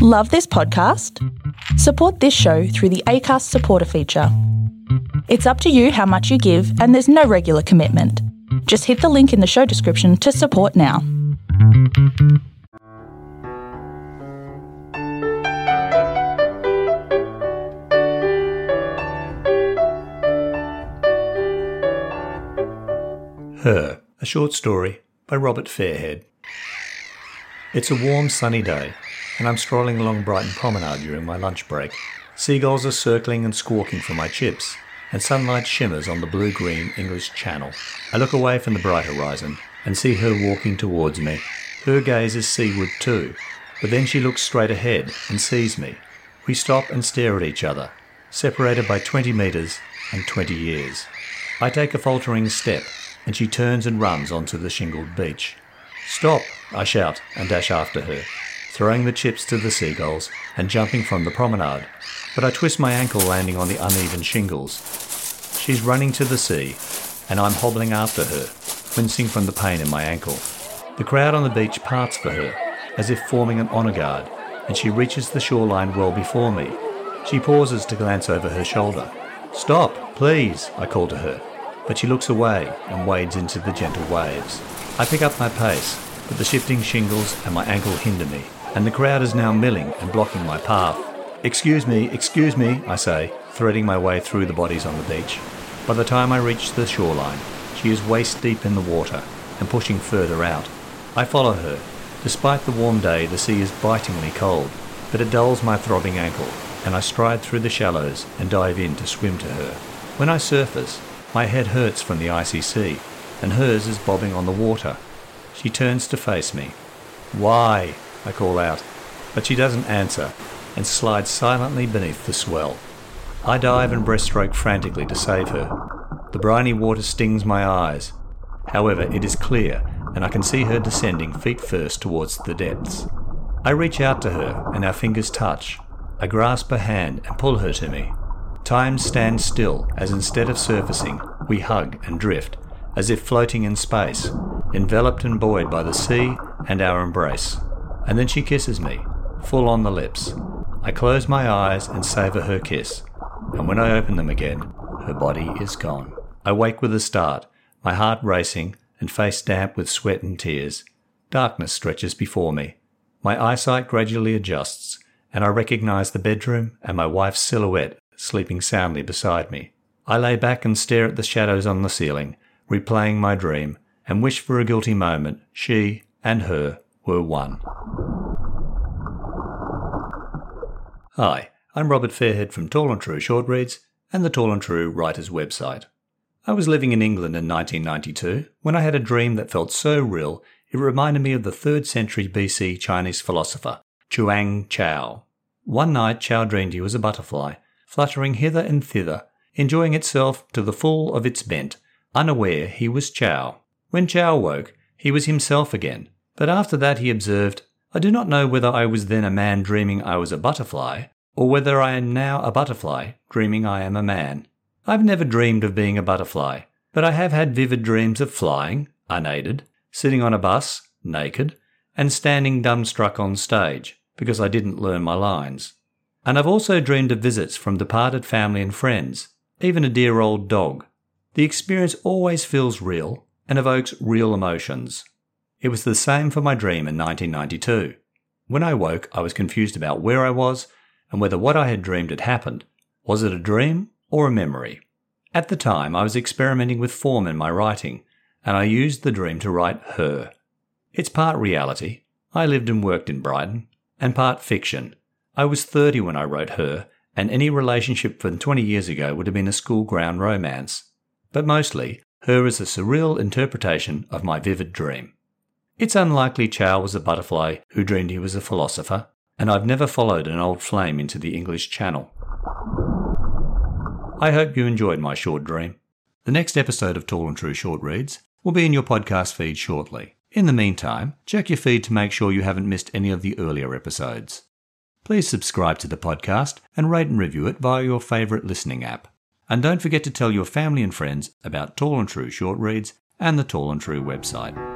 Love this podcast? Support this show through the ACAST supporter feature. It's up to you how much you give, and there's no regular commitment. Just hit the link in the show description to support now. Her, a short story by Robert Fairhead. It's a warm, sunny day, and I'm strolling along Brighton Promenade during my lunch break. Seagulls are circling and squawking for my chips, and sunlight shimmers on the blue green English Channel. I look away from the bright horizon and see her walking towards me. Her gaze is seaward too, but then she looks straight ahead and sees me. We stop and stare at each other, separated by 20 metres and 20 years. I take a faltering step and she turns and runs onto the shingled beach. Stop! I shout and dash after her, throwing the chips to the seagulls and jumping from the promenade. But I twist my ankle landing on the uneven shingles. She's running to the sea, and I'm hobbling after her, wincing from the pain in my ankle. The crowd on the beach parts for her, as if forming an honour guard, and she reaches the shoreline well before me. She pauses to glance over her shoulder. Stop, please, I call to her but she looks away and wades into the gentle waves. I pick up my pace, but the shifting shingles and my ankle hinder me, and the crowd is now milling and blocking my path. Excuse me, excuse me, I say, threading my way through the bodies on the beach. By the time I reach the shoreline, she is waist deep in the water and pushing further out. I follow her. Despite the warm day, the sea is bitingly cold, but it dulls my throbbing ankle, and I stride through the shallows and dive in to swim to her. When I surface, my head hurts from the icy sea, and hers is bobbing on the water. She turns to face me. Why? I call out, but she doesn't answer and slides silently beneath the swell. I dive and breaststroke frantically to save her. The briny water stings my eyes. However, it is clear, and I can see her descending feet first towards the depths. I reach out to her, and our fingers touch. I grasp her hand and pull her to me. Time stands still as instead of surfacing, we hug and drift, as if floating in space, enveloped and buoyed by the sea and our embrace. And then she kisses me, full on the lips. I close my eyes and savour her kiss, and when I open them again, her body is gone. I wake with a start, my heart racing and face damp with sweat and tears. Darkness stretches before me. My eyesight gradually adjusts, and I recognize the bedroom and my wife's silhouette sleeping soundly beside me. I lay back and stare at the shadows on the ceiling, replaying my dream, and wish for a guilty moment she and her were one. Hi, I'm Robert Fairhead from Tall and True Short Reads and the Tall and True Writers website. I was living in England in 1992 when I had a dream that felt so real it reminded me of the 3rd century BC Chinese philosopher, Chuang Chao. One night, Chao dreamed he was a butterfly fluttering hither and thither, enjoying itself to the full of its bent, unaware he was Chao. When Chao woke, he was himself again, but after that he observed, I do not know whether I was then a man dreaming I was a butterfly, or whether I am now a butterfly dreaming I am a man. I've never dreamed of being a butterfly, but I have had vivid dreams of flying, unaided, sitting on a bus, naked, and standing dumbstruck on stage, because I didn't learn my lines. And I've also dreamed of visits from departed family and friends, even a dear old dog. The experience always feels real and evokes real emotions. It was the same for my dream in 1992. When I woke, I was confused about where I was and whether what I had dreamed had happened. Was it a dream or a memory? At the time, I was experimenting with form in my writing, and I used the dream to write her. It's part reality. I lived and worked in Brighton, and part fiction. I was 30 when I wrote her, and any relationship from 20 years ago would have been a school ground romance. But mostly, her is a surreal interpretation of my vivid dream. It's unlikely Chao was a butterfly who dreamed he was a philosopher, and I've never followed an old flame into the English Channel. I hope you enjoyed my short dream. The next episode of Tall and True Short Reads will be in your podcast feed shortly. In the meantime, check your feed to make sure you haven't missed any of the earlier episodes. Please subscribe to the podcast and rate and review it via your favourite listening app. And don't forget to tell your family and friends about Tall and True short reads and the Tall and True website.